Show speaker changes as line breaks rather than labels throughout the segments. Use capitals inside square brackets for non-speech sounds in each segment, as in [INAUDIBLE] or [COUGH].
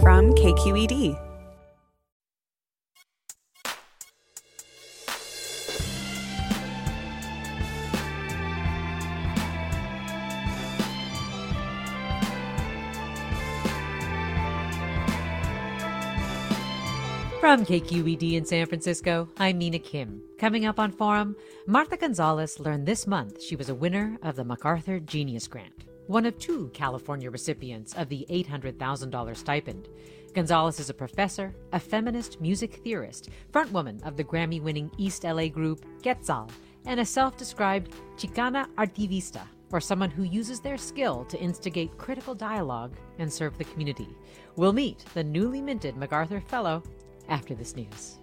from KQED.
From KQED in San Francisco, I'm Mina Kim. Coming up on Forum, Martha Gonzalez learned this month she was a winner of the MacArthur Genius Grant one of two California recipients of the $800,000 stipend. Gonzalez is a professor, a feminist music theorist, frontwoman of the Grammy winning East LA group Quetzal, and a self described Chicana artivista, or someone who uses their skill to instigate critical dialogue and serve the community. We'll meet the newly minted MacArthur Fellow after this news.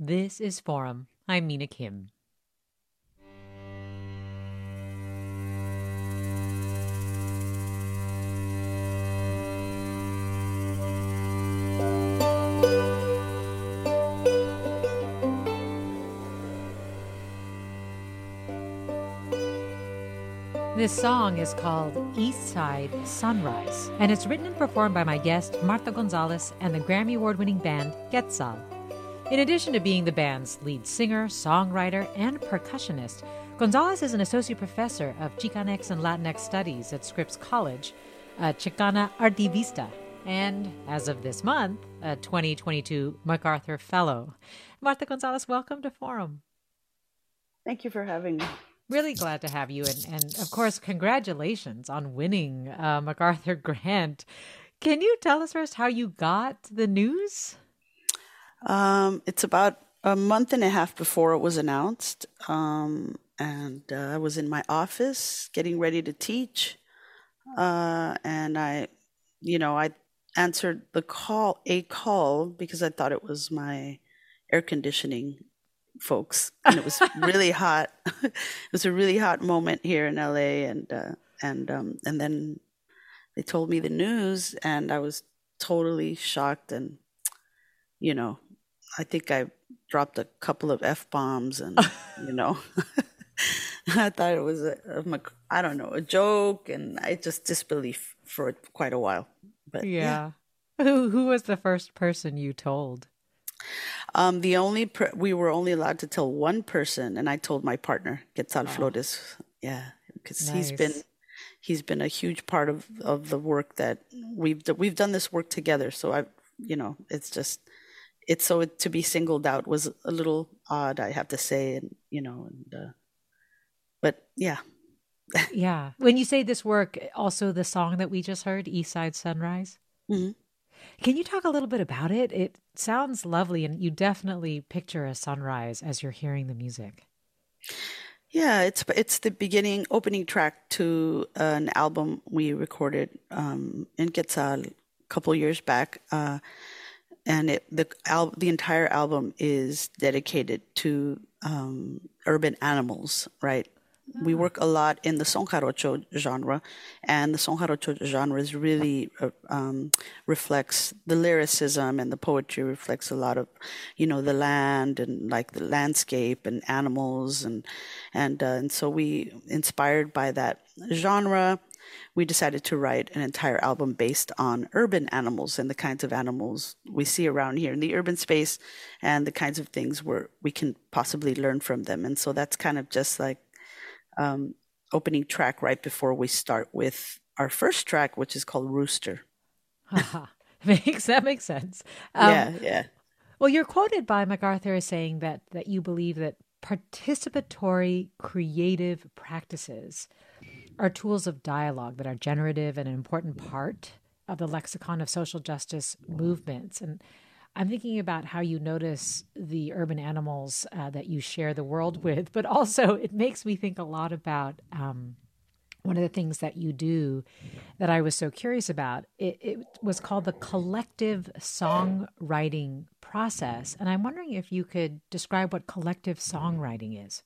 This is Forum. I'm Mina Kim. This song is called East Side Sunrise, and it's written and performed by my guest, Martha Gonzalez, and the Grammy Award winning band Quetzal. In addition to being the band's lead singer, songwriter, and percussionist, Gonzalez is an associate professor of Chicanx and Latinx studies at Scripps College, a Chicana Artivista, and as of this month, a 2022 MacArthur Fellow. Martha Gonzalez, welcome to Forum.
Thank you for having me.
Really glad to have you. And, and of course, congratulations on winning a MacArthur Grant. Can you tell us first how you got the news?
Um, it's about a month and a half before it was announced. Um, and uh, I was in my office getting ready to teach. Uh, and I, you know, I answered the call, a call, because I thought it was my air conditioning folks. And it was [LAUGHS] really hot. [LAUGHS] it was a really hot moment here in LA. And, uh, and, um, and then they told me the news, and I was totally shocked and, you know, I think I dropped a couple of f bombs, and [LAUGHS] you know, [LAUGHS] I thought it was a, a, I don't know a joke, and I just disbelief for quite a while. But yeah.
yeah. Who who was the first person you told?
Um, the only per- we were only allowed to tell one person, and I told my partner Quetzal oh. Flores. Yeah, because nice. he's been he's been a huge part of of the work that we've we've done this work together. So I, you know, it's just it's so to be singled out was a little odd, I have to say, and you know, and uh, but yeah. [LAUGHS]
yeah. When you say this work, also the song that we just heard, East Side Sunrise. Mm-hmm. Can you talk a little bit about it? It sounds lovely, and you definitely picture a sunrise as you're hearing the music.
Yeah, it's it's the beginning opening track to an album we recorded um, in Quetzal a couple years back. Uh, and it, the al- the entire album is dedicated to um, urban animals, right? We ah. work a lot in the son jarocho genre, and the son jarocho genre is really uh, um, reflects the lyricism and the poetry reflects a lot of, you know, the land and like the landscape and animals and and uh, and so we inspired by that genre we decided to write an entire album based on urban animals and the kinds of animals we see around here in the urban space and the kinds of things where we can possibly learn from them. And so that's kind of just like um, opening track right before we start with our first track, which is called Rooster. [LAUGHS] [LAUGHS]
makes that makes sense.
Um, yeah, yeah.
Well, you're quoted by MacArthur as saying that that you believe that participatory creative practices are tools of dialogue that are generative and an important part of the lexicon of social justice movements. And I'm thinking about how you notice the urban animals uh, that you share the world [LAUGHS] with, but also it makes me think a lot about um, one of the things that you do that I was so curious about. It, it was called the collective songwriting process. And I'm wondering if you could describe what collective songwriting is.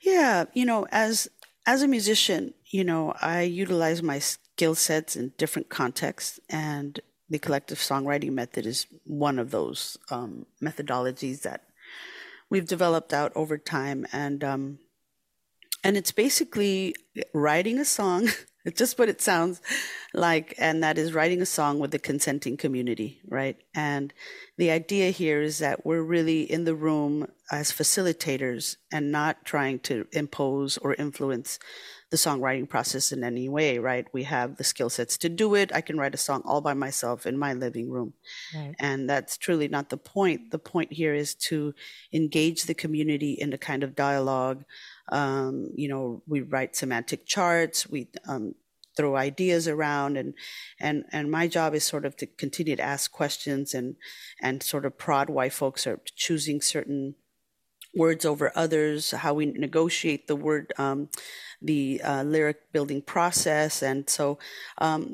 Yeah, you know, as as a musician, you know, I utilize my skill sets in different contexts, and the collective songwriting method is one of those um, methodologies that we've developed out over time. And um, and it's basically writing a song. [LAUGHS] [LAUGHS] it's just what it sounds like, and that is writing a song with the consenting community, right? And the idea here is that we're really in the room as facilitators and not trying to impose or influence the songwriting process in any way, right? We have the skill sets to do it. I can write a song all by myself in my living room. Right. And that's truly not the point. The point here is to engage the community in a kind of dialogue um, you know, we write semantic charts. We um, throw ideas around, and and and my job is sort of to continue to ask questions and and sort of prod why folks are choosing certain words over others, how we negotiate the word, um, the uh, lyric building process, and so um,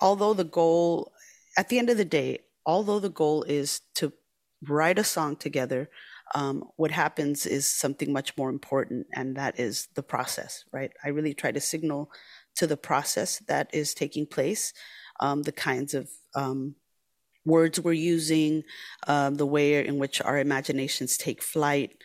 although the goal, at the end of the day, although the goal is to write a song together um, what happens is something much more important, and that is the process, right? I really try to signal to the process that is taking place, um, the kinds of um, words we're using, um, the way in which our imaginations take flight,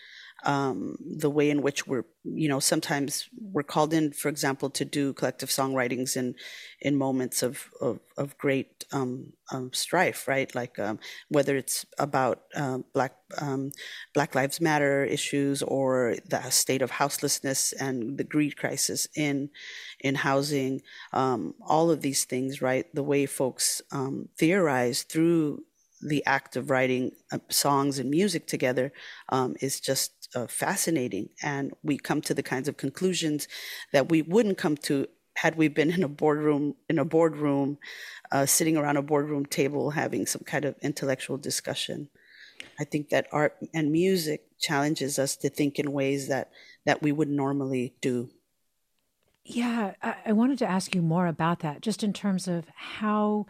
um, the way in which we're, you know, sometimes we're called in, for example, to do collective songwritings in in moments of of, of great um, um, strife, right? Like um, whether it's about uh, Black um, Black Lives Matter issues or the state of houselessness and the greed crisis in in housing, all of these things, right? The way folks theorize through the act of writing uh, songs and music together um, is just uh, fascinating. And we come to the kinds of conclusions that we wouldn't come to had we been in a boardroom, in a boardroom, uh, sitting around a boardroom table having some kind of intellectual discussion. I think that art and music challenges us to think in ways that that we would normally do.
Yeah, I, I wanted to ask you more about that, just in terms of how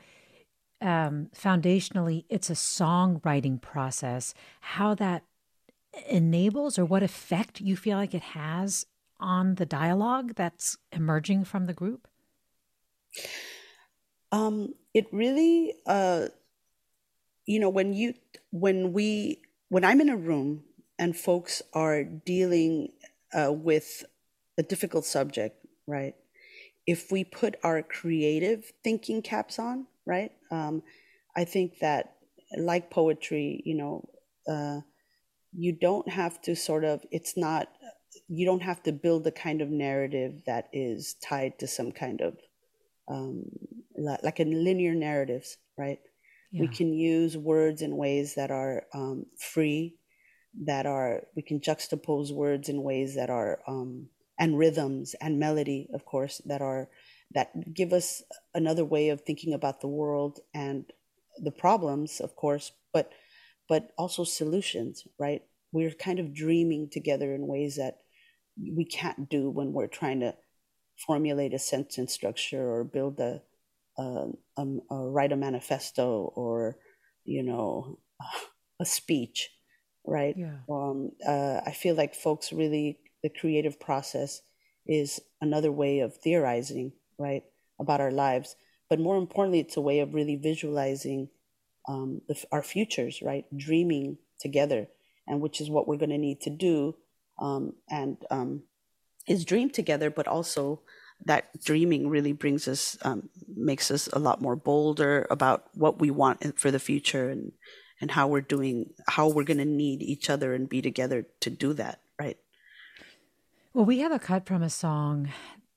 um, foundationally it's a songwriting process, how that enables or what effect you feel like it has on the dialogue that's emerging from the group?
Um, it really, uh, you know, when you, when we, when I'm in a room and folks are dealing uh, with a difficult subject, right? If we put our creative thinking caps on, right? Um, I think that, like poetry, you know, uh, you don't have to sort of, it's not, you don't have to build a kind of narrative that is tied to some kind of, um, like in linear narratives, right? Yeah. We can use words in ways that are um, free, that are, we can juxtapose words in ways that are, um, and rhythms and melody, of course, that are that give us another way of thinking about the world and the problems, of course, but but also solutions, right? We're kind of dreaming together in ways that we can't do when we're trying to formulate a sentence structure or build a, a, a, a write a manifesto or you know [LAUGHS] a speech, right? Yeah. Um, uh, I feel like folks really the creative process is another way of theorizing right, about our lives. But more importantly, it's a way of really visualizing um, the, our futures, right? Dreaming together, and which is what we're going to need to do. Um, and um, is dream together, but also that dreaming really brings us, um, makes us a lot more bolder about what we want for the future and and how we're doing, how we're going to need each other and be together to do that, right?
Well, we have a cut from a song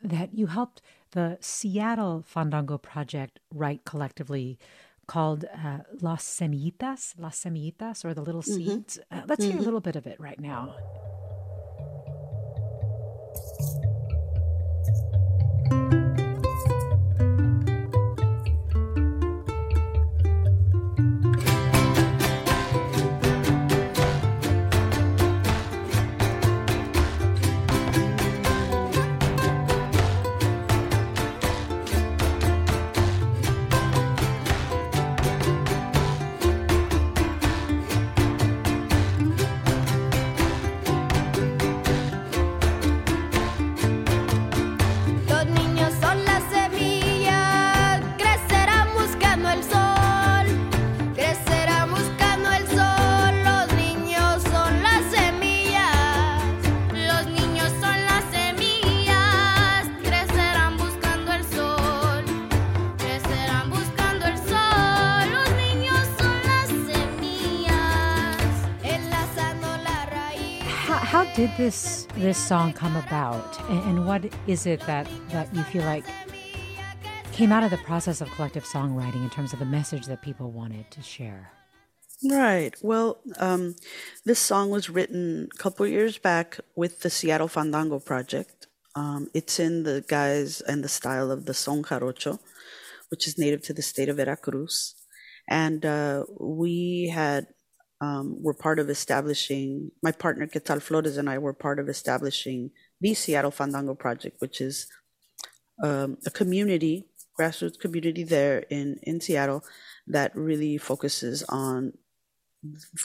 that you helped the Seattle Fandango Project write collectively called uh, Las Semillitas, Las Semillitas, or the Little mm-hmm. Seeds. Uh, let's mm-hmm. hear a mm-hmm. little bit of it right now. Did this this song come about, and, and what is it that that you feel like came out of the process of collective songwriting in terms of the message that people wanted to share?
Right. Well, um, this song was written a couple years back with the Seattle Fandango Project. Um, it's in the guise and the style of the son jarocho, which is native to the state of Veracruz. And uh, we had um, were part of establishing. My partner Quetzal Flores and I were part of establishing the Seattle Fandango Project, which is um, a community, grassroots community there in in Seattle that really focuses on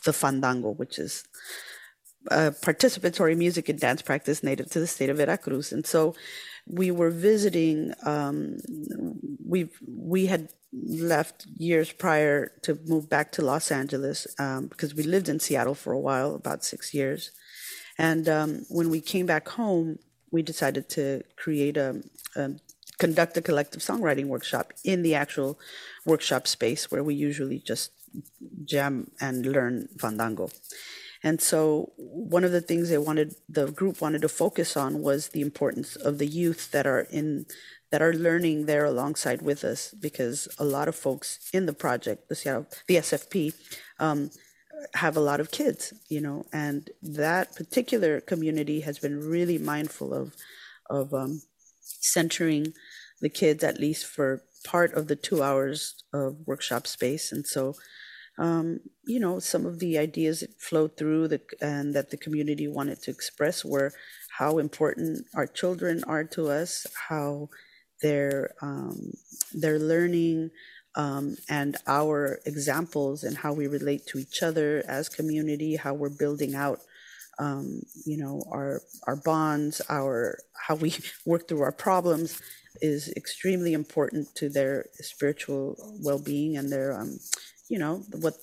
the fandango, which is a participatory music and dance practice native to the state of Veracruz. And so we were visiting, um, we we had left years prior to move back to Los Angeles um, because we lived in Seattle for a while, about six years. And um, when we came back home, we decided to create a, a conduct a collective songwriting workshop in the actual workshop space where we usually just jam and learn fandango. And so one of the things they wanted the group wanted to focus on was the importance of the youth that are in that are learning there alongside with us because a lot of folks in the project, the Seattle, the SFP, um, have a lot of kids, you know, and that particular community has been really mindful of of um, centering the kids at least for part of the two hours of workshop space, and so um, you know, some of the ideas that flowed through the, and that the community wanted to express were how important our children are to us, how they're um, they're learning, um, and our examples and how we relate to each other as community, how we're building out, um, you know, our our bonds, our how we [LAUGHS] work through our problems is extremely important to their spiritual well-being and their um, you know what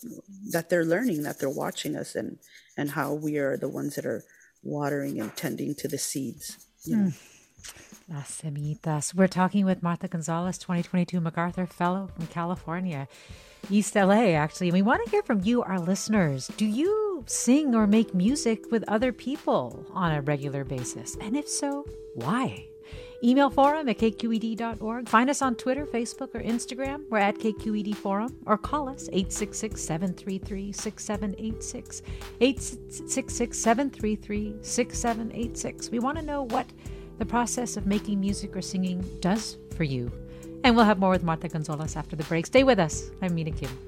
that they're learning that they're watching us and and how we are the ones that are watering and tending to the seeds mm.
Las Semillitas. We're talking with Martha Gonzalez, 2022 MacArthur Fellow from California, East LA, actually. And we want to hear from you, our listeners. Do you sing or make music with other people on a regular basis? And if so, why? Email forum at kqed.org. Find us on Twitter, Facebook, or Instagram. We're at KQED Forum. Or call us 866 733 6786. 866 733 6786. We want to know what the process of making music or singing does for you. And we'll have more with Martha Gonzalez after the break. Stay with us. I'm Mina Kim.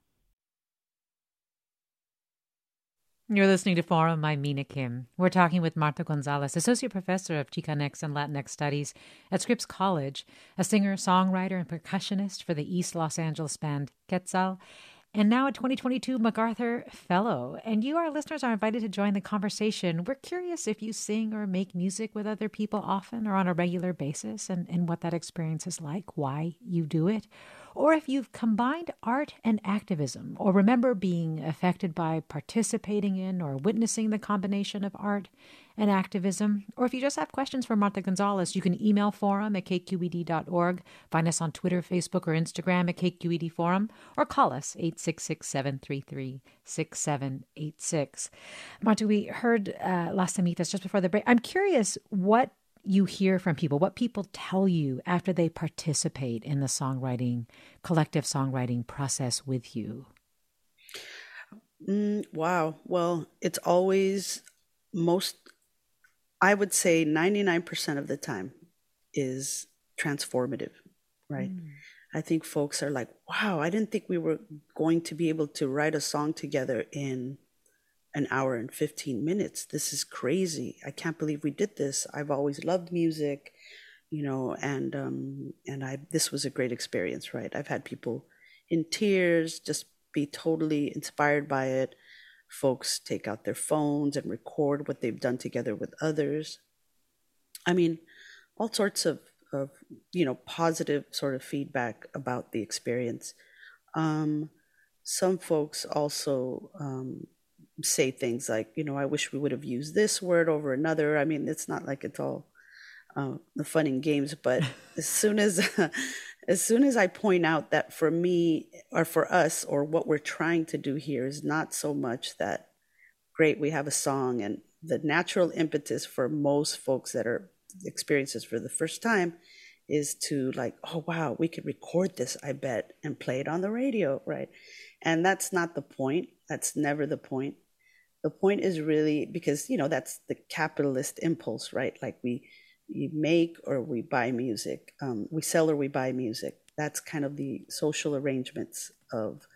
You're listening to Forum. I'm Mina Kim. We're talking with Martha Gonzalez, Associate Professor of Chicanx and Latinx Studies at Scripps College, a singer, songwriter, and percussionist for the East Los Angeles band Quetzal, and now a 2022 MacArthur Fellow. And you, our listeners, are invited to join the conversation. We're curious if you sing or make music with other people often or on a regular basis and, and what that experience is like, why you do it or if you've combined art and activism, or remember being affected by participating in or witnessing the combination of art and activism, or if you just have questions for Martha Gonzalez, you can email forum at kqed.org, find us on Twitter, Facebook, or Instagram at KQED Forum, or call us 866 733 6786. Martha, we heard uh, Las Semillitas just before the break. I'm curious what you hear from people, what people tell you after they participate in the songwriting, collective songwriting process with you.
Mm, wow. Well, it's always most, I would say 99% of the time is transformative, right? Mm. I think folks are like, wow, I didn't think we were going to be able to write a song together in an hour and 15 minutes. This is crazy. I can't believe we did this. I've always loved music, you know, and um and I this was a great experience, right? I've had people in tears just be totally inspired by it. Folks take out their phones and record what they've done together with others. I mean, all sorts of of you know positive sort of feedback about the experience. Um, some folks also um, say things like, you know, I wish we would have used this word over another. I mean, it's not like it's all uh, the fun and games, but [LAUGHS] as soon as as soon as I point out that for me or for us or what we're trying to do here is not so much that great we have a song and the natural impetus for most folks that are experiences for the first time is to like oh wow we could record this i bet and play it on the radio right? And that's not the point. That's never the point the point is really because you know that's the capitalist impulse right? Like we we make or we buy music um, we sell or we buy music. That's kind of the social arrangements of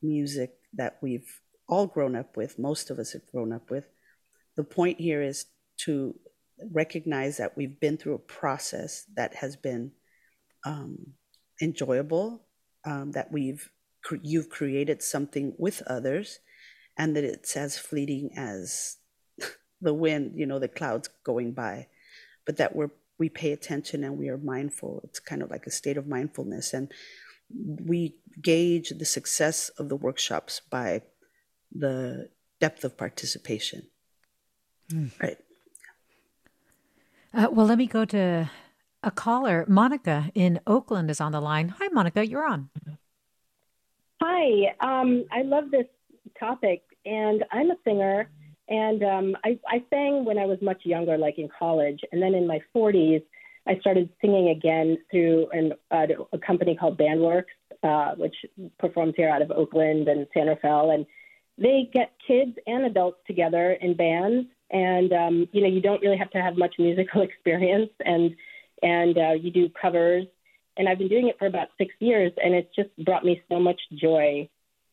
music that we've all grown up with most of us have grown up with. The point here is to recognize that we've been through a process that has been um, enjoyable um, that we've you've created something with others and that it's as fleeting as [LAUGHS] the wind, you know, the clouds going by, but that we're we pay attention and we are mindful. It's kind of like a state of mindfulness, and we gauge the success of the workshops by the depth of participation. Mm. Right.
Uh, well, let me go to a caller. Monica in Oakland is on the line. Hi, Monica. You're on.
Hi. Um, I love this topic. And I'm a singer, and um, I, I sang when I was much younger, like in college. And then in my 40s, I started singing again through an, uh, a company called Bandworks, uh, which performs here out of Oakland and San Rafael. And they get kids and adults together in bands. And, um, you know, you don't really have to have much musical [LAUGHS] experience. And, and uh, you do covers. And I've been doing it for about six years, and it's just brought me so much joy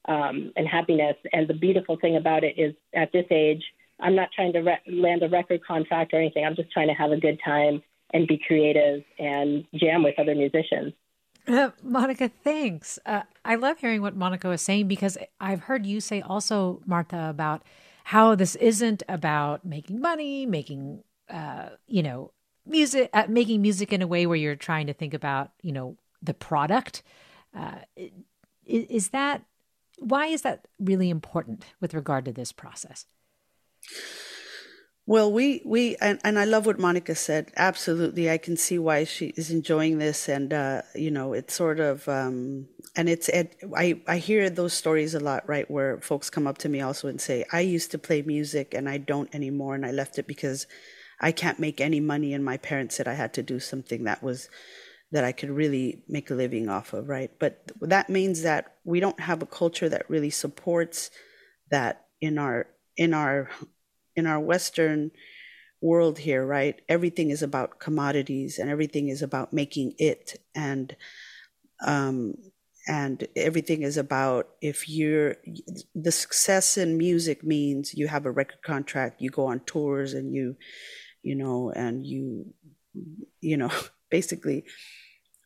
um, and happiness. And the beautiful thing about it is, at this age, I'm not trying to re- land a record contract or anything. I'm just trying to have a good time and be creative and jam with other musicians.
Uh, Monica, thanks. Uh, I love hearing what Monica was saying because I've heard you say also, Martha, about how this isn't about making money, making, uh, you know, music, uh, making music in a way where you're trying to think about, you know, the product. Uh, is, is that why is that really important with regard to this process?
Well, we we and, and I love what Monica said. Absolutely, I can see why she is enjoying this, and uh, you know, it's sort of um, and it's it, I I hear those stories a lot, right? Where folks come up to me also and say, "I used to play music and I don't anymore, and I left it because I can't make any money, and my parents said I had to do something that was that I could really make a living off of, right? But that means that we don't have a culture that really supports that in our in our in our Western world here, right? Everything is about commodities and everything is about making it and um and everything is about if you're the success in music means you have a record contract, you go on tours and you you know and you you know [LAUGHS] basically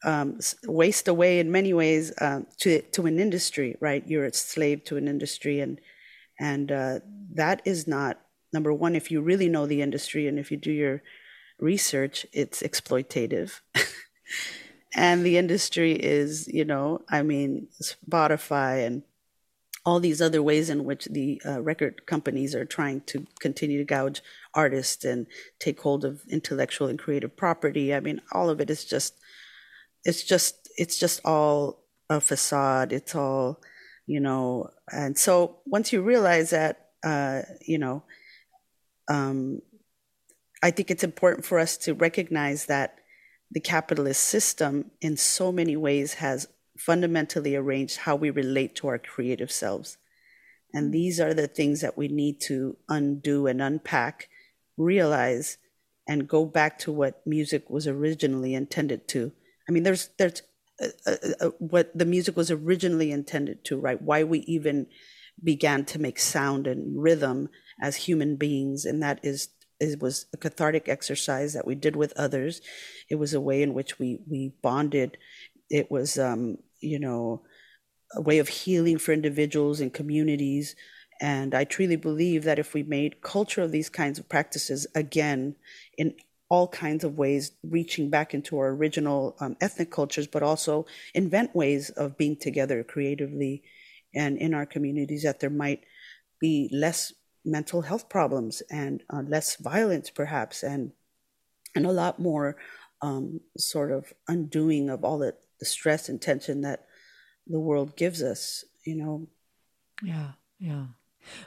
um, waste away in many ways uh, to to an industry, right? You're a slave to an industry, and and uh, that is not number one. If you really know the industry and if you do your research, it's exploitative. [LAUGHS] and the industry is, you know, I mean, Spotify and all these other ways in which the uh, record companies are trying to continue to gouge artists and take hold of intellectual and creative property. I mean, all of it is just, it's just, it's just all a facade. It's all, you know, and so once you realize that, uh, you know, um, I think it's important for us to recognize that the capitalist system, in so many ways, has fundamentally arranged how we relate to our creative selves. And mm. these are the things that we need to undo and unpack, realize, and go back to what music was originally intended to. I mean, there's there's uh, uh, uh, what the music was originally intended to, right? Why we even began to make sound and rhythm as human beings, and that is it was a cathartic exercise that we did with others. It was a way in which we we bonded. It was um, you know a way of healing for individuals and communities. And I truly believe that if we made culture of these kinds of practices again in all kinds of ways, reaching back into our original um, ethnic cultures, but also invent ways of being together creatively and in our communities, that there might be less mental health problems and uh, less violence, perhaps, and and a lot more um, sort of undoing of all the, the stress and tension that the world gives us. You know.
Yeah. Yeah.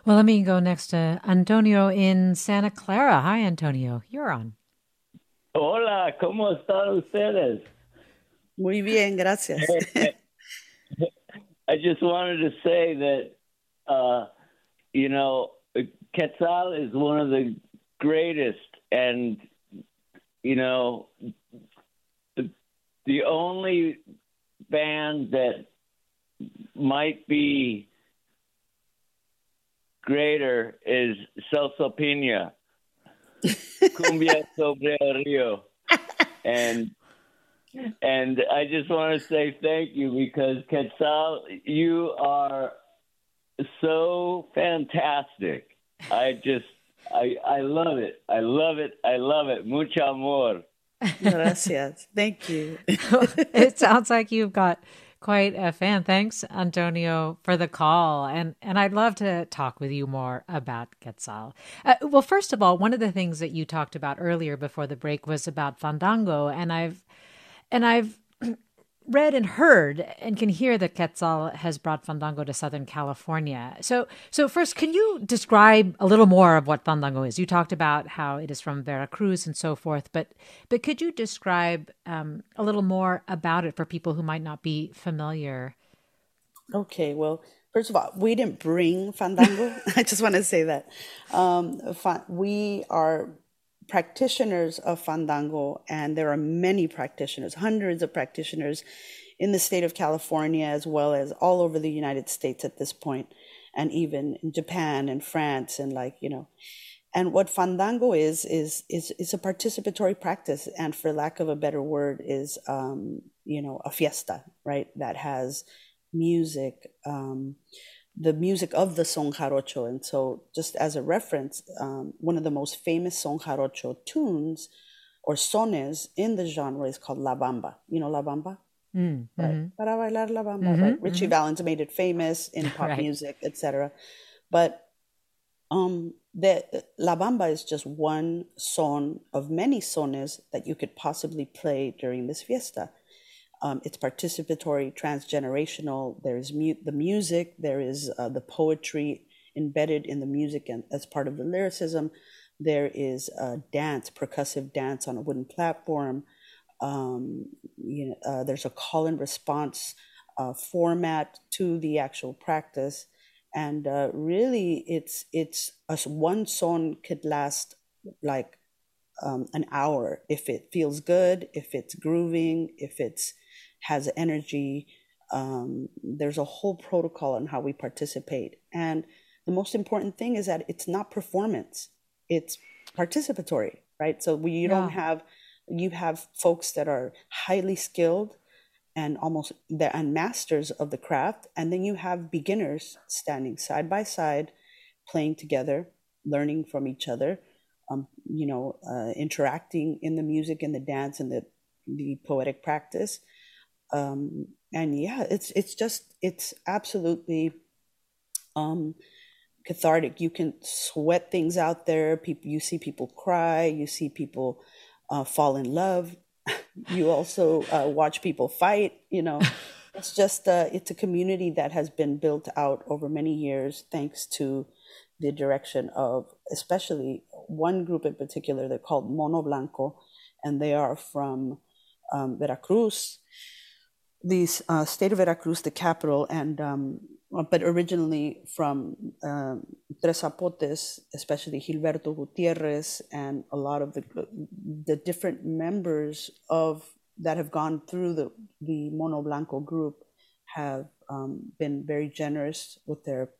Well, let me go next to Antonio in Santa Clara. Hi, Antonio. You're on.
Hola, ¿cómo están ustedes?
Muy bien, gracias. [LAUGHS]
I just wanted to say that, uh, you know, Quetzal is one of the greatest, and you know, the the only band that might be greater is Celso Piña, Cumbia sobre el Rio, and and I just want to say thank you because Quetzal, you are so fantastic I just, I, I love it. I love it. I love it. Mucho amor.
Gracias. Thank you. [LAUGHS]
it sounds like you've got quite a fan. Thanks, Antonio, for the call. And and I'd love to talk with you more about Quetzal. Uh, well, first of all, one of the things that you talked about earlier before the break was about Fandango, and I've and I've read and heard and can hear that Quetzal has brought Fandango to Southern California. So, so first, can you describe a little more of what Fandango is? You talked about how it is from Veracruz and so forth, but but could you describe um, a little more about it for people who might not be familiar?
Okay, well, first of all, we didn't bring Fandango. [LAUGHS] I just want to say that um, we are practitioners of Fandango, and there are many practitioners, hundreds of practitioners in the state of California, as well as all over the United States at this point, and even in Japan and France, and like, you know. And what Fandango is, is, is, is a participatory practice, and for lack of a better word, is, um, you know, a fiesta, right? That has music, um, the music of the son jarocho. And so, just as a reference, um, one of the most famous son jarocho tunes or sones in the genre is called La Bamba. You know La Bamba? Mm, right. Mm-hmm. Para bailar La Bamba. Mm-hmm, right? Ritchie mm-hmm. Valens made it famous in [LAUGHS] pop right. music, etc. But um, the La Bamba is just one son of many sones that you could possibly play during this fiesta. Um, it's participatory, transgenerational. There is mu- the music, there is uh, the poetry embedded in the music and as part of the lyricism. There is a dance, percussive dance on a wooden platform. Um, you know, uh, there's a call and response uh, format to the actual practice, and uh, really, it's it's as one song could last like um, an hour if it feels good, if it's grooving, if it's has energy. Um, there's a whole protocol on how we participate. And the most important thing is that it's not performance, it's participatory, right? So we, you yeah. don't have, you have folks that are highly skilled and almost they're and masters of the craft. And then you have beginners standing side by side, playing together, learning from each other. Um, you know, uh, interacting in the music and the dance and the the poetic practice, Um, and yeah, it's it's just it's absolutely um, cathartic. You can sweat things out there. People, you see people cry. You see people uh, fall in love. [LAUGHS] you also uh, watch people fight. You know, [LAUGHS] it's just uh, it's a community that has been built out over many years, thanks to the direction of especially one group in particular. They're called Mono Blanco, and they are from um, Veracruz, the uh, state of Veracruz, the capital, and um, but originally from um, Tres especially Gilberto Gutierrez, and a lot of the the different members of that have gone through the the Mono Blanco group have um, been very generous with their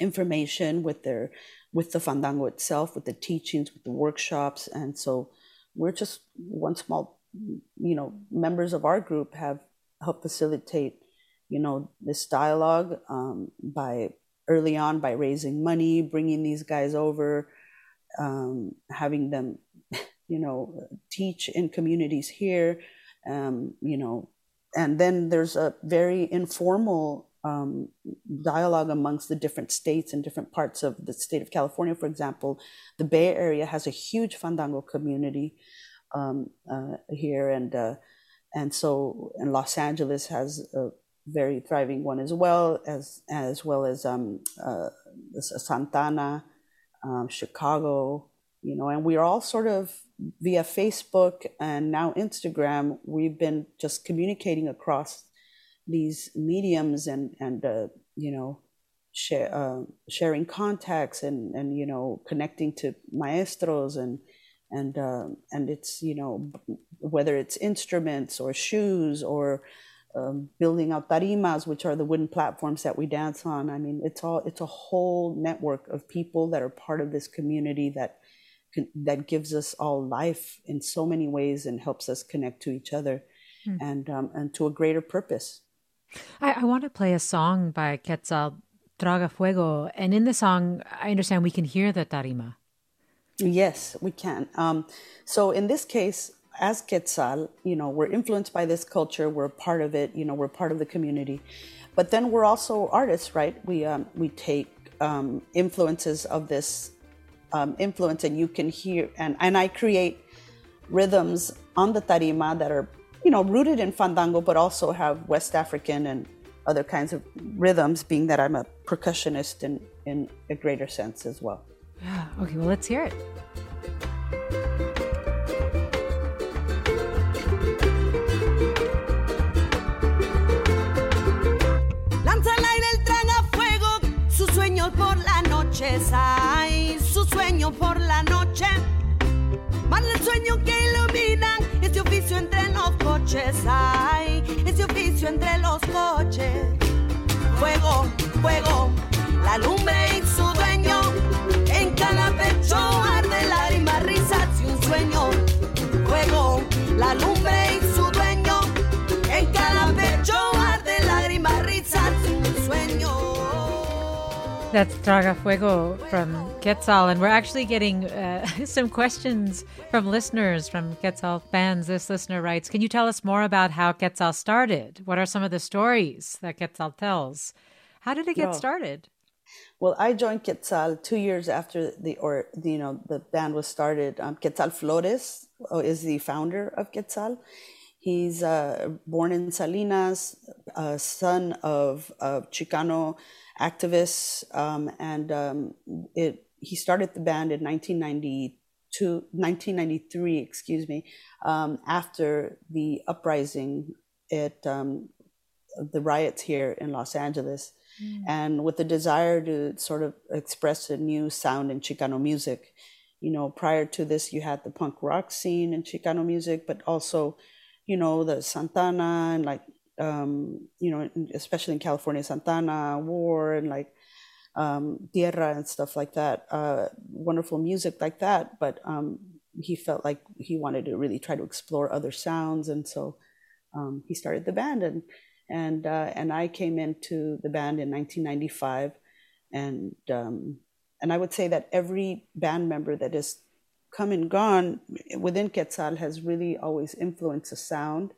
information, with their with the fandango itself, with the teachings, with the workshops, and so we're just one small, you know, members of our group have helped facilitate you know this dialogue um, by early on by raising money bringing these guys over um, having them [LAUGHS] you know teach in communities here um, you know and then there's a very informal um, dialogue amongst the different states and different parts of the state of California, for example. The Bay Area has a huge fandango community um, uh, here, and uh, and so and Los Angeles has a very thriving one as well as as well as um, uh, Santa Ana, um, Chicago, you know, and we're all sort of via Facebook and now Instagram. We've been just communicating across these mediums and and uh, you know share, uh, sharing contacts and and you know connecting to maestros and and uh, and it's you know whether it's instruments or shoes or um, building out tarimas, which are the wooden platforms that we dance on. I mean, it's all it's a whole network of people that are part of this community that that gives us all life in so many ways and helps us connect to each other hmm. and um, and to a greater purpose.
I, I want to play a song by Quetzal Traga Fuego, and in the song, I understand we can hear the tarima.
Yes, we can. Um, so in this case, as Quetzal, you know, we're influenced by this culture. We're part of it. You know, we're part of the community. But then we're also artists, right? We um, we take um, influences of this um, influence, and you can hear and and I create rhythms on the tarima that are you know rooted in fandango, but also have West African and other kinds of rhythms. Being that I'm a percussionist in in a greater sense as well.
Okay. Well, let's hear it.
ay, su sueño por la noche. Más el sueño que iluminan ese oficio entre los coches, ay, ese oficio entre los coches. Fuego, fuego, la lumbre y su dueño. Pecho arde lágrima, risa y un sueño. Fuego, la lumbre y su dueño. En cada pecho arde lágrima, risa y un sueño.
That's Traga Fuego from Quetzal. And we're actually getting uh, [LAUGHS] some questions from listeners, from Quetzal fans. This listener writes Can you tell us more about how Quetzal started? What are some of the stories that Quetzal tells? How did it get started?
Well, I joined Quetzal two years after the or you know the band was started. Um, Quetzal Flores uh, is the founder of Quetzal. He's uh, born in Salinas, a son of, of Chicano activists, um, and um, it, he started the band in 1992, 1993, excuse me, um, after the uprising at um, the riots here in Los Angeles, mm. and with the desire to sort of express a new sound in Chicano music. You know, prior to this, you had the punk rock scene in Chicano music, but also, you know, the Santana and like um, you know, especially in California, Santana, War, and like um, Tierra and stuff like that. Uh, wonderful music like that, but um, he felt like he wanted to really try to explore other sounds, and so um, he started the band, and and uh, and I came into the band in 1995, and um, and I would say that every band member that has come and gone within Quetzal has really always influenced the sound.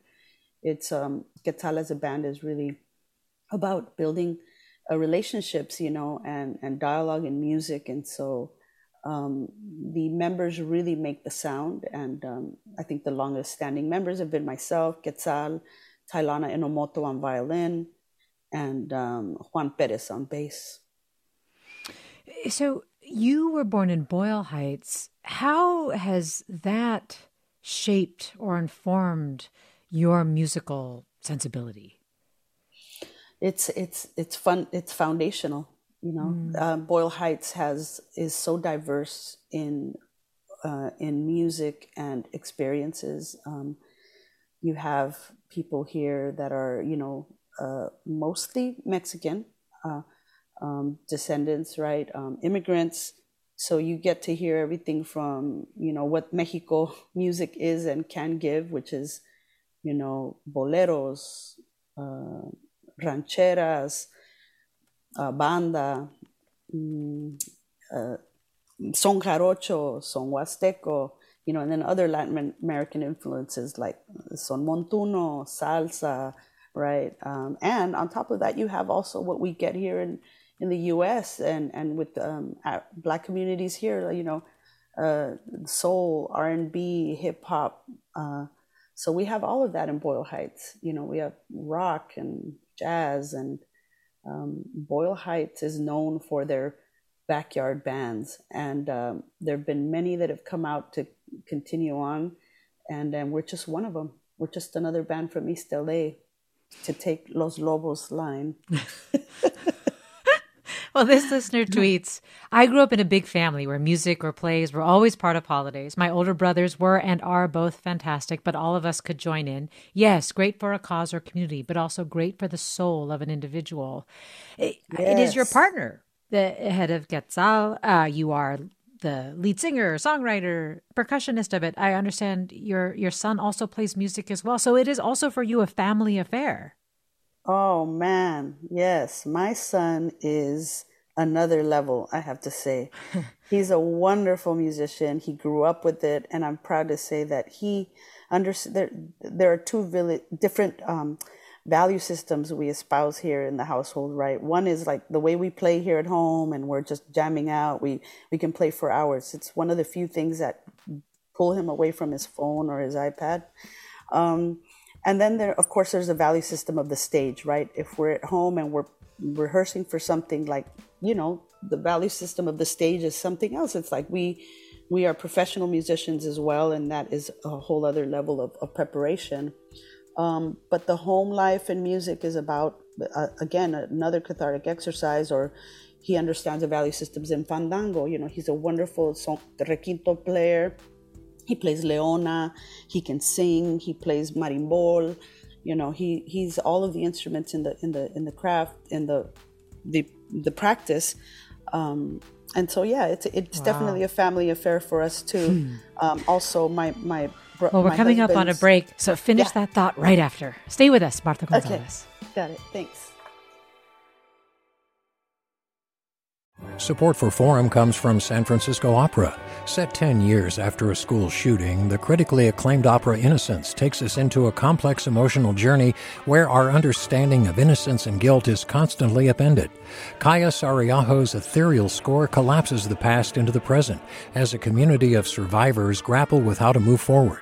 It's um, Quetzal as a band is really about building uh, relationships, you know, and and dialogue and music, and so um, the members really make the sound. And um, I think the longest standing members have been myself, Quetzal, Tylana Enomoto on violin, and um, Juan Perez on bass.
So you were born in Boyle Heights. How has that shaped or informed your musical sensibility?
It's it's it's fun. It's foundational. You know, mm. uh, Boyle Heights has is so diverse in uh, in music and experiences. Um, you have people here that are you know uh, mostly Mexican uh, um, descendants, right? Um, immigrants. So you get to hear everything from you know what Mexico [LAUGHS] music is and can give, which is you know boleros, uh, rancheras, uh, banda, uh, son jarocho, son huasteco, you know, and then other Latin American influences like son montuno, salsa, right? Um, and on top of that, you have also what we get here in, in the U.S. and and with um, black communities here, you know, uh, soul, R and B, hip hop. Uh, so we have all of that in Boyle Heights. You know, we have rock and jazz, and um, Boyle Heights is known for their backyard bands, and um, there have been many that have come out to continue on, and um, we're just one of them. We're just another band from East LA to take Los Lobos line. [LAUGHS]
well, this listener tweets I grew up in a big family where music or plays were always part of holidays. My older brothers were and are both fantastic, but all of us could join in. Yes, great for a cause or community, but also great for the soul of an individual. It, yes. it is your partner, the head of Quetzal. Uh, you are the lead singer, songwriter, percussionist of it. I understand your your son also plays music as well. So it is also for you a family affair.
Oh man, yes. My son is another level, I have to say. [LAUGHS] He's a wonderful musician. He grew up with it and I'm proud to say that he under there there are two different um, value systems we espouse here in the household, right? One is like the way we play here at home and we're just jamming out. We we can play for hours. It's one of the few things that pull him away from his phone or his iPad. Um, and then there, of course, there's a value system of the stage, right? If we're at home and we're rehearsing for something like, you know, the value system of the stage is something else. It's like we we are professional musicians as well, and that is a whole other level of, of preparation. Um, but the home life and music is about, uh, again, another cathartic exercise, or he understands the value systems in Fandango. You know, he's a wonderful son, requinto player. He plays leona, he can sing, he plays marimbol. You know, he, he's all of the instruments in the in the in the craft in the the the practice. Um, and so yeah, it's it's wow. definitely a family affair for us too. Hmm. Um, also, my my
well, we're coming up on a break, so finish yeah. that thought right after. Stay with us, Martha Gonzalez.
Okay. Got it. Thanks.
Support for Forum comes from San Francisco Opera. Set 10 years after a school shooting, the critically acclaimed opera Innocence takes us into a complex emotional journey where our understanding of innocence and guilt is constantly upended. Kaija Saariaho's ethereal score collapses the past into the present as a community of survivors grapple with how to move forward.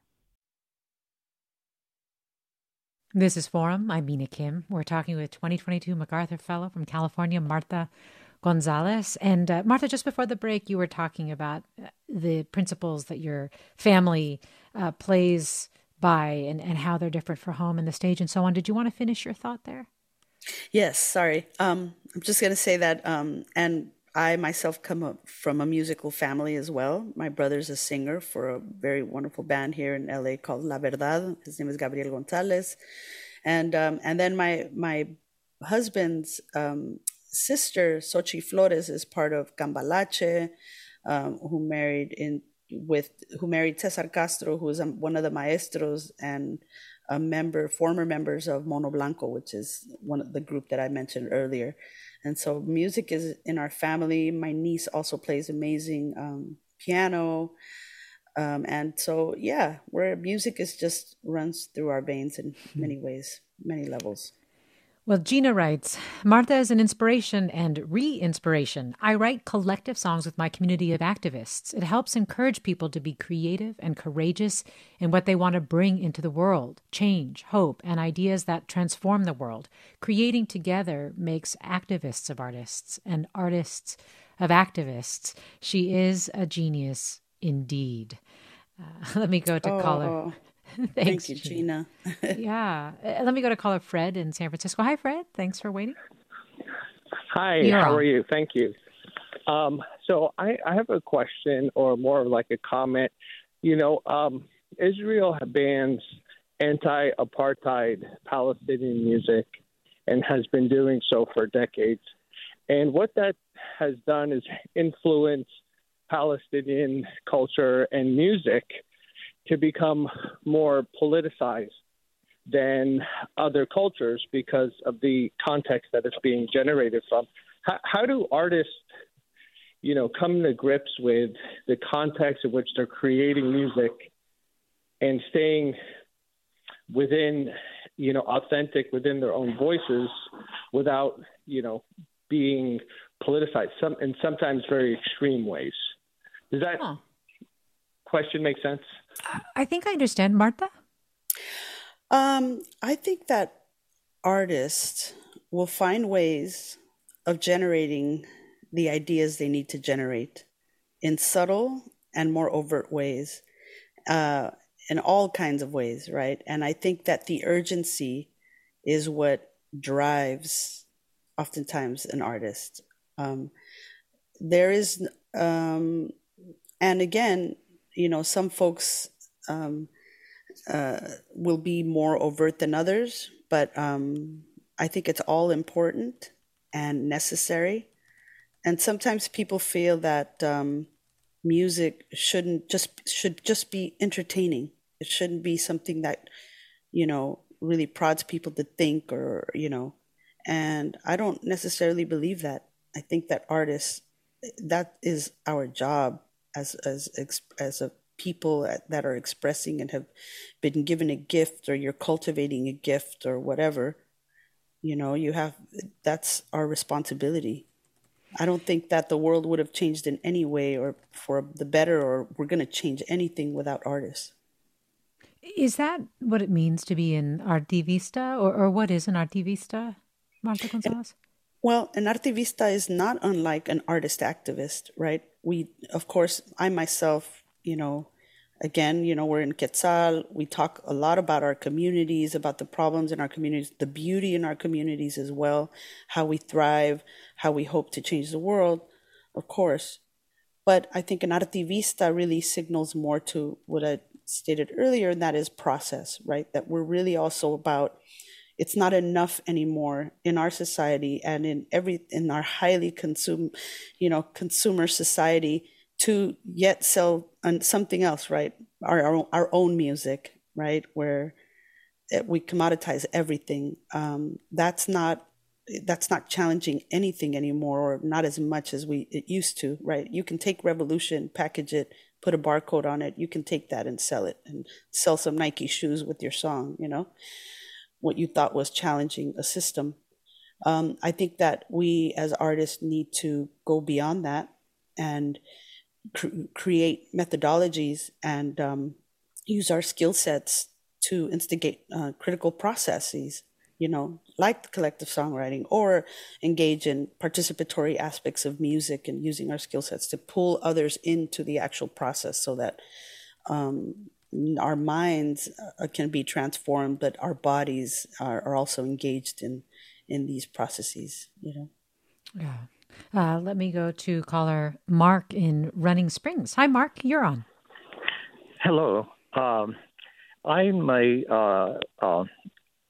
This is Forum. I'm Mina Kim. We're talking with 2022 MacArthur Fellow from California, Martha Gonzalez. And uh, Martha, just before the break, you were talking about uh, the principles that your family uh, plays by and, and how they're different for home and the stage and so on. Did you want to finish your thought there?
Yes, sorry. Um, I'm just going to say that, um, and I myself come up from a musical family as well. My brother's a singer for a very wonderful band here in LA called La Verdad. His name is Gabriel Gonzalez, and um, and then my my husband's um, sister Xochi Flores is part of Cambalache, um, who married in with who married Cesar Castro, who is one of the maestros and a member, former members of Mono Blanco, which is one of the group that I mentioned earlier. And so music is in our family. My niece also plays amazing um, piano. Um, and so, yeah, where music is just runs through our veins in many ways, many levels.
Well, Gina writes Martha is an inspiration and re inspiration. I write collective songs with my community of activists. It helps encourage people to be creative and courageous in what they want to bring into the world change, hope, and ideas that transform the world. Creating together makes activists of artists and artists of activists. She is a genius indeed. Uh, [LAUGHS] let me go to oh. caller. [LAUGHS]
Thanks, Thank you, Gina. [LAUGHS]
yeah. Uh, let me go to caller Fred in San Francisco. Hi, Fred. Thanks for waiting.
Hi, You're how on. are you? Thank you. Um, so I, I, have a question or more like a comment. You know, um, Israel bans anti apartheid Palestinian music and has been doing so for decades. And what that has done is influence Palestinian culture and music to become more politicized than other cultures because of the context that it's being generated from. How, how do artists, you know, come to grips with the context in which they're creating music and staying within, you know, authentic within their own voices without, you know, being politicized some in sometimes very extreme ways? Does that huh. question make sense?
I think I understand, Martha.
Um, I think that artists will find ways of generating the ideas they need to generate in subtle and more overt ways, uh, in all kinds of ways, right? And I think that the urgency is what drives oftentimes an artist. Um, there is, um, and again, you know, some folks um, uh, will be more overt than others, but um, I think it's all important and necessary. And sometimes people feel that um, music shouldn't just should just be entertaining. It shouldn't be something that you know really prods people to think or you know. And I don't necessarily believe that. I think that artists that is our job as as as a people that are expressing and have been given a gift or you're cultivating a gift or whatever you know you have that's our responsibility. I don't think that the world would have changed in any way or for the better or we're going to change anything without artists.
Is that what it means to be an artivista or, or what is an artivista martha gonzalez
well an artivista is not unlike an artist activist right we of course i myself you know again, you know, we're in Quetzal. We talk a lot about our communities, about the problems in our communities, the beauty in our communities as well, how we thrive, how we hope to change the world, of course. But I think an artivista really signals more to what I stated earlier, and that is process, right? That we're really also about it's not enough anymore in our society and in every in our highly consume you know consumer society to yet sell something else, right? Our, our, our own music, right? Where we commoditize everything. Um, that's not that's not challenging anything anymore, or not as much as we it used to, right? You can take Revolution, package it, put a barcode on it. You can take that and sell it, and sell some Nike shoes with your song. You know, what you thought was challenging a system. Um, I think that we as artists need to go beyond that and cr- create methodologies and um, use our skill sets to instigate uh, critical processes you know like the collective songwriting or engage in participatory aspects of music and using our skill sets to pull others into the actual process so that um, our minds uh, can be transformed but our bodies are, are also engaged in in these processes you know
yeah Uh, let me go to caller Mark in Running Springs. Hi, Mark. You're on.
Hello. Um, I'm a uh, uh,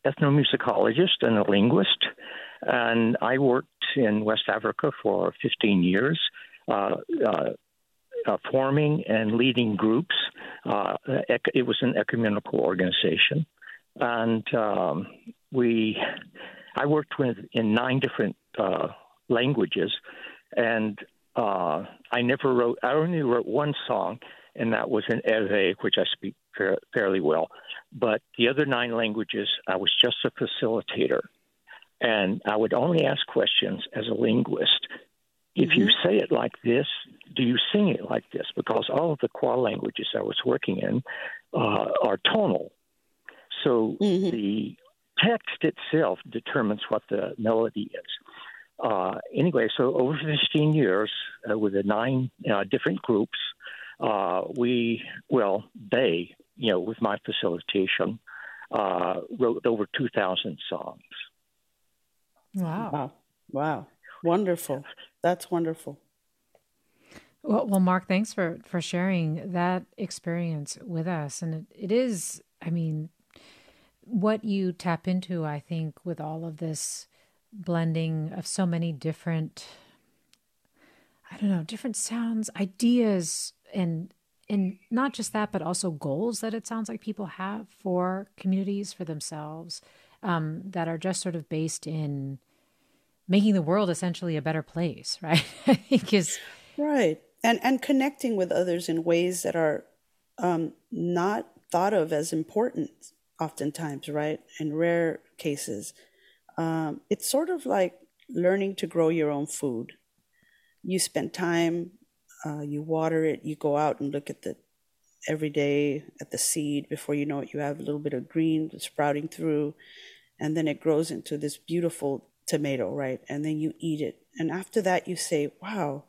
ethnomusicologist and a linguist, and I worked in West Africa for 15 years, uh, uh, uh forming and leading groups. Uh, it was an ecumenical organization, and um, we. I worked with in nine different uh, languages, and I never wrote. I only wrote one song, and that was in Ewe, which I speak fairly well. But the other nine languages, I was just a facilitator. And I would only ask questions as a linguist. If mm-hmm. you say it like this, do you sing it like this? Because all of the Kwa languages I was working in uh, are tonal. So mm-hmm. the text itself determines what the melody is. Uh, anyway, so over 15 years, uh, with the nine uh, different groups, uh, we, well, they, you know, with my facilitation, uh, wrote over 2,000 songs.
Wow. Wow. Wow. Wonderful. That's wonderful.
Well, well, Mark, thanks for, for sharing that experience with us. And it, it is, I mean, what you tap into, I think, with all of this blending of so many different, I don't know, different sounds, ideas, and and not just that, but also goals that it sounds like people have for communities, for themselves, um, that are just sort of based in making the world essentially a better place, [LAUGHS] right? Is
right, and and connecting with others in ways that are um, not thought of as important, oftentimes, right? In rare cases, um, it's sort of like learning to grow your own food. You spend time uh, you water it, you go out and look at the every day at the seed. Before you know it, you have a little bit of green sprouting through, and then it grows into this beautiful tomato, right? And then you eat it. And after that, you say, wow,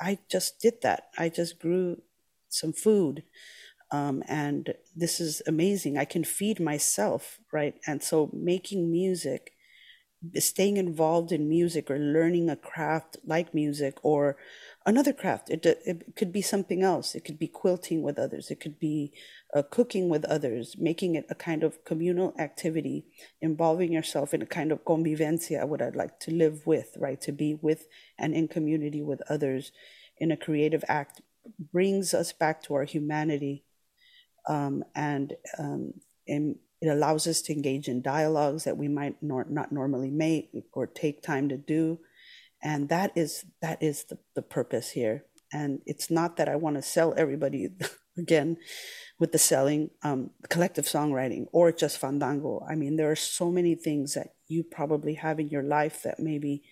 I just did that. I just grew some food. Um, and this is amazing. I can feed myself, right? And so making music, staying involved in music or learning a craft like music or another craft. It, it could be something else. It could be quilting with others. It could be uh, cooking with others, making it a kind of communal activity, involving yourself in a kind of convivencia, what I'd like to live with, right? To be with and in community with others in a creative act brings us back to our humanity. Um, and, um, it allows us to engage in dialogues that we might nor- not normally make or take time to do and that is that is the, the purpose here. And it's not that i want to sell everybody [LAUGHS] again with the selling um, collective songwriting or just fandango. I mean there are so many things that you probably have in your life that maybe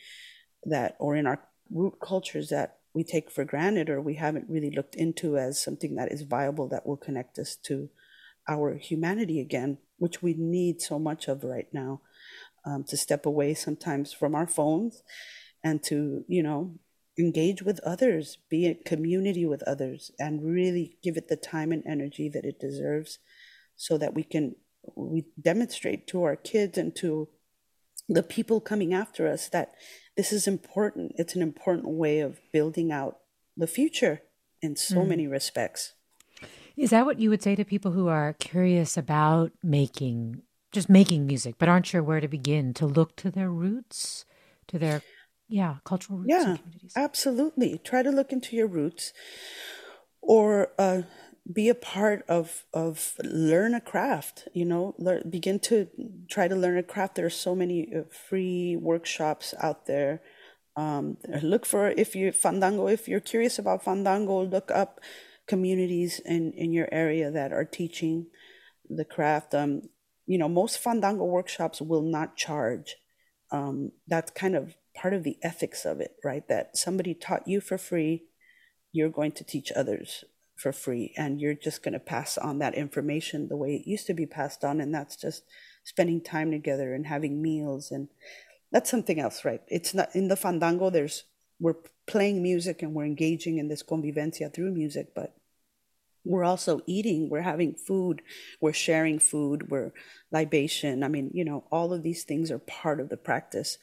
that or in our root cultures that we take for granted or we haven't really looked into as something that is viable that will connect us to our humanity again which we need so much of right now um, to step away sometimes from our phones and to, you know, engage with others, be in community with others, and really give it the time and energy that it deserves so that we can we demonstrate to our kids and to the people coming after us that this is important. It's an important way of building out the future in so mm. many respects.
Is that what you would say to people who are curious about making just making music but aren't sure where to begin to look to their roots, to their yeah cultural roots yeah
absolutely. Try to look into your roots or uh, be a part of of learn a craft you know? Learn, begin to try to learn a craft. There are so many uh, free workshops out there. Um, look for if you fandango if you're curious about fandango look up communities in in your area that are teaching the craft. Um, you know most fandango workshops will not charge. Um, that's kind of part of the ethics of it, right? That somebody taught you for free, you're going to teach others for free, and you're just going to pass on that information the way it used to be passed on, and that's just spending time together and having meals, and that's something else, right? It's not in the fandango. There's we're playing music and we're engaging in this convivencia through music, but we're also eating, we're having food, we're sharing food, we're libation. I mean, you know, all of these things are part of the practice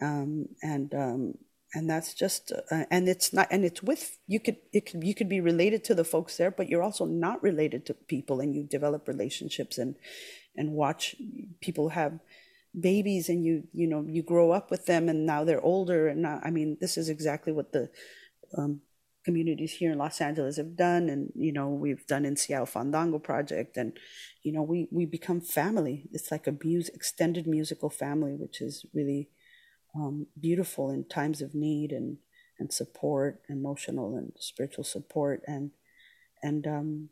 um, and um, and that's just uh, and it's not and it's with you could it could you could be related to the folks there but you're also not related to people and you develop relationships and and watch people have babies and you you know you grow up with them and now they're older and now, i mean this is exactly what the um, communities here in los angeles have done and you know we've done in seattle fandango project and you know we we become family. It's like a music extended musical family which is really um, beautiful in times of need and and support, emotional and spiritual support, and and um,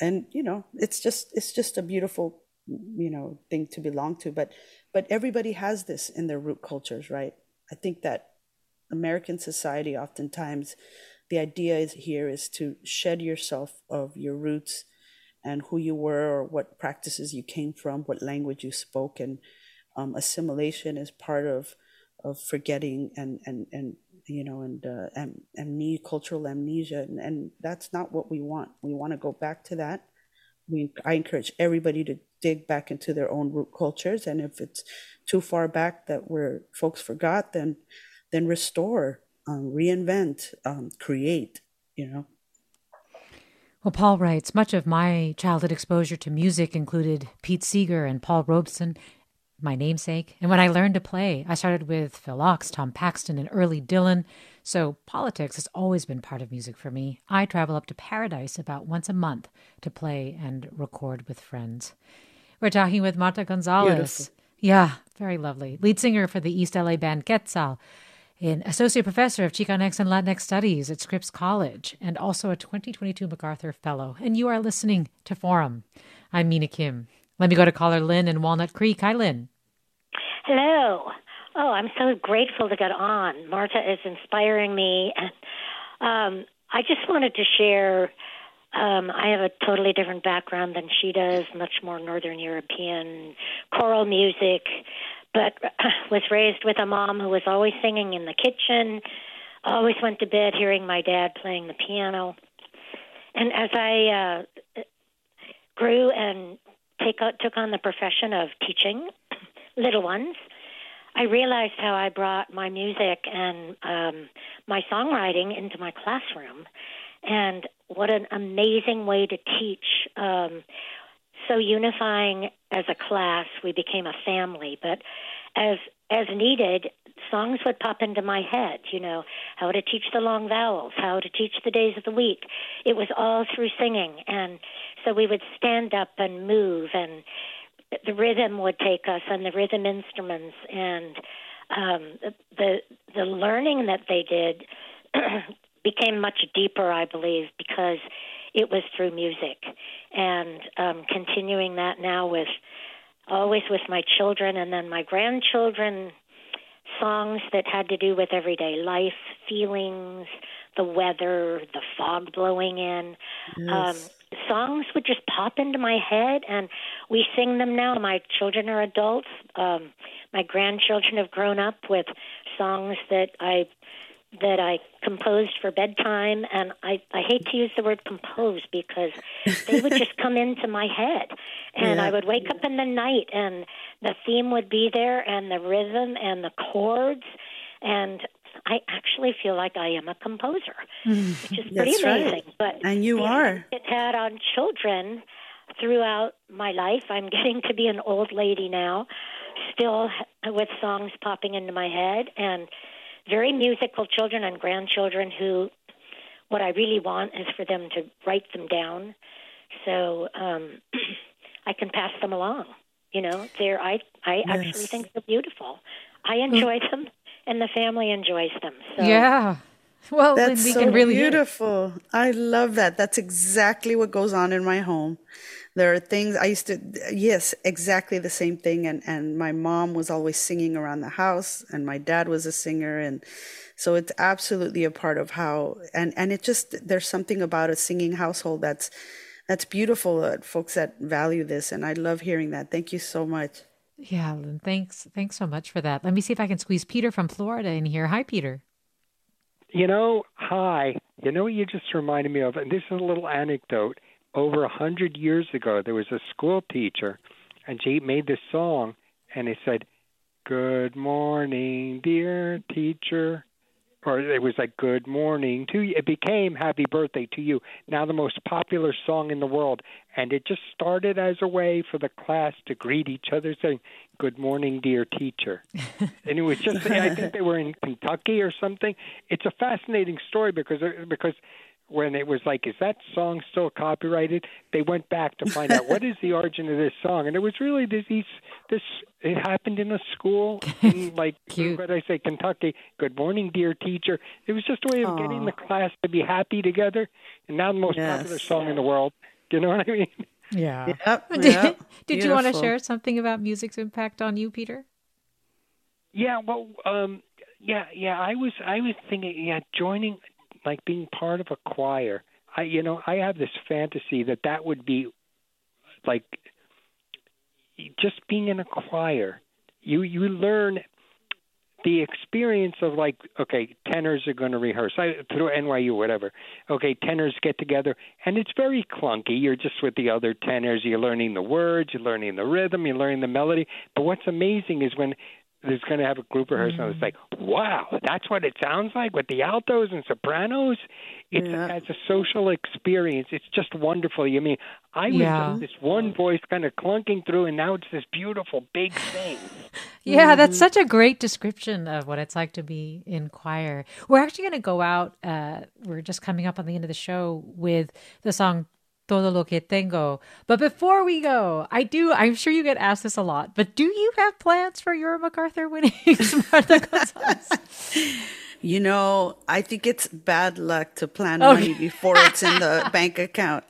and you know it's just it's just a beautiful you know thing to belong to. But but everybody has this in their root cultures, right? I think that American society oftentimes the idea is here is to shed yourself of your roots and who you were or what practices you came from, what language you spoke, and um, assimilation is part of of forgetting and and and you know and uh, am, amnesia, cultural amnesia, and, and that's not what we want. We want to go back to that. We I encourage everybody to dig back into their own root cultures, and if it's too far back that where folks forgot, then then restore, um, reinvent, um, create. You know.
Well, Paul writes, much of my childhood exposure to music included Pete Seeger and Paul Robeson my namesake. And when I learned to play, I started with Phil Ochs, Tom Paxton, and early Dylan. So politics has always been part of music for me. I travel up to Paradise about once a month to play and record with friends. We're talking with Marta Gonzalez. Beautiful. Yeah, very lovely. Lead singer for the East LA band Quetzal, an associate professor of Chicanx and Latinx studies at Scripps College, and also a 2022 MacArthur Fellow. And you are listening to Forum. I'm Mina Kim. Let me go to caller Lynn in Walnut Creek. Hi, Lynn.
Hello. Oh, I'm so grateful to get on. Marta is inspiring me, and um, I just wanted to share. Um, I have a totally different background than she does, much more Northern European choral music, but [CLEARS THROAT] was raised with a mom who was always singing in the kitchen. Always went to bed hearing my dad playing the piano, and as I uh, grew and take took on the profession of teaching [CLEARS THROAT] little ones, I realized how I brought my music and um, my songwriting into my classroom, and what an amazing way to teach. Um, so unifying as a class, we became a family. But as as needed, songs would pop into my head. You know how to teach the long vowels, how to teach the days of the week. It was all through singing, and so we would stand up and move and the rhythm would take us and the rhythm instruments and um, the the learning that they did [CLEARS THROAT] became much deeper, I believe, because it was through music, and um, continuing that now with always with my children and then my grandchildren, songs that had to do with everyday life, feelings, the weather, the fog blowing in. Yes. Um, songs would just pop into my head and we sing them now. My children are adults. Um my grandchildren have grown up with songs that i that i composed for bedtime and i i hate to use the word compose because they would just come into my head. [LAUGHS] And yeah. i would wake up in the night and the theme would be there and the rhythm and the chords and I actually feel like I am a composer, which is pretty amazing.
Right. But and you are.
It had on children throughout my life. I'm [LAUGHS] getting to be an old lady now, still with songs popping into my head, and very musical children and grandchildren who. What I really want is for them to write them down, so um, [CLEARS THROAT] I can pass them along. You know, they're I I yes. actually think they're beautiful. I enjoy [LAUGHS] them and the family enjoys them. So.
Yeah. Well,
that's
we
so
can really
beautiful. I love that. That's exactly what goes on in my home. There are things I used to, yes, exactly the same thing. And and my mom was always singing around the house, and my dad was a singer, and so it's absolutely a part of how. And and it just there's something about a singing household that's that's beautiful. Uh, folks that value this, and I love hearing that. Thank you so much.
Yeah, thanks. Thanks so much for that. Let me see if I can squeeze Peter from Florida in here. Hi, Peter.
You know, hi. You know what you just reminded me of? And this is a little anecdote. Over a hundred years ago, there was a school teacher, and she made this song, and it said, "Good morning, dear teacher." Or it was like good morning to you. It became happy birthday to you now the most popular song in the world. And it just started as a way for the class to greet each other saying good morning dear teacher. [LAUGHS] And it was just i think they were in kentucky or something. It's a fascinating story because because when it was like, is that song still copyrighted? They went back to find out what is the [LAUGHS] origin of this song, and it was really this. This it happened in a school [LAUGHS] in like what I say, Kentucky. Good morning, dear teacher. It was just a way of Aww. getting the class to be happy together, and now the most yes. popular song in the world. Do you know what I mean?
Yeah. Yep, yep. [LAUGHS] Did, you want to share something about music's impact on you, Peter?
Yeah. Well. um yeah, yeah. I was, I was thinking, yeah, joining like being part of a choir. I you know I have this fantasy that that would be like just being in a choir. You you learn the experience of like okay tenors are going to rehearse. I, through NYU whatever. Okay tenors get together and it's very clunky. You're just with the other tenors. You're learning the words you're learning the rhythm you're learning the melody. But what's amazing is when is going to have a group rehearsal. Mm. It's like, wow, that's what it sounds like with the altos and sopranos. It's yeah. as a social experience. It's just wonderful. You mean I was yeah. this one voice kind of clunking through, and now it's this beautiful big thing. [LAUGHS]
yeah, mm-hmm. that's such a great description of what it's like to be in choir. We're actually going to go out. Uh, we're just coming up on the end of the show with the song todo lo que tengo. But before we go, I do, I'm sure you get asked this a lot, but do you have plans for your MacArthur winnings, [LAUGHS] Martha Gonzalez? [LAUGHS]
You know, I think it's bad luck to plan okay. money before it's in the [LAUGHS] bank account.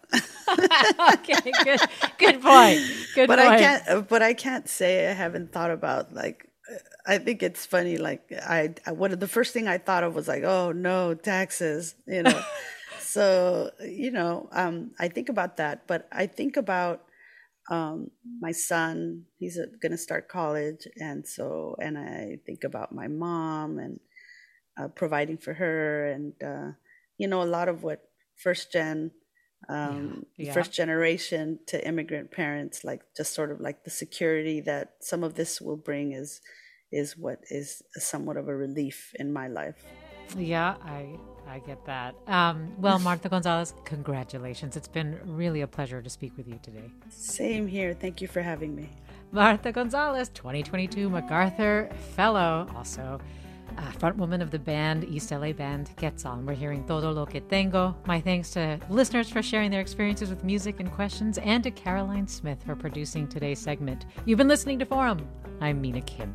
okay, good, good point. Good
but
point. I
can't. Uh, but I can't say I haven't thought about like. Uh, I think it's funny. Like I, I, what the first thing I thought of was like, oh no, taxes. You know. So you know um, i think about that but i think about um, my son he's going to start college and so and i think about my mom and uh, providing for her and uh, you know a lot of what first gen um, yeah. Yeah. first generation to immigrant parents like just sort of like the security that some of this will bring is is what is somewhat of a relief in my life
yeah i I get that. Um, well, Martha Gonzalez, congratulations. It's been really a pleasure to speak with you today.
Same here. Thank you for having me.
Martha Gonzalez, 2022 MacArthur Fellow, also uh, front woman of the band, East LA band Quetzal. We're hearing Todo Lo Que Tengo. My thanks to listeners for sharing their experiences with music and questions, and to Caroline Smith for producing today's segment. You've been listening to Forum. I'm Mina Kim.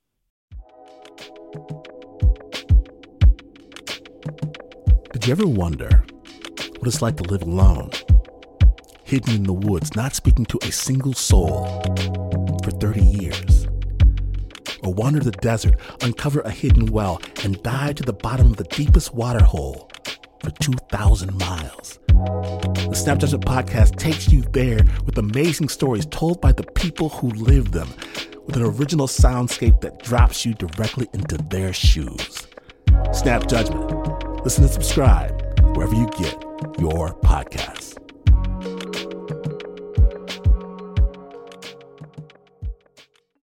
Did you ever wonder what it's like to live alone, hidden in the woods, not speaking to a single soul for 30 years? or wander the desert, uncover a hidden well, and dive to the bottom of the deepest water hole for 2,000 miles. The Snap Judgment podcast takes you there with amazing stories told by the people who live them, with an original soundscape that drops you directly into their shoes. Snap Judgment. Listen and subscribe wherever you get your podcasts.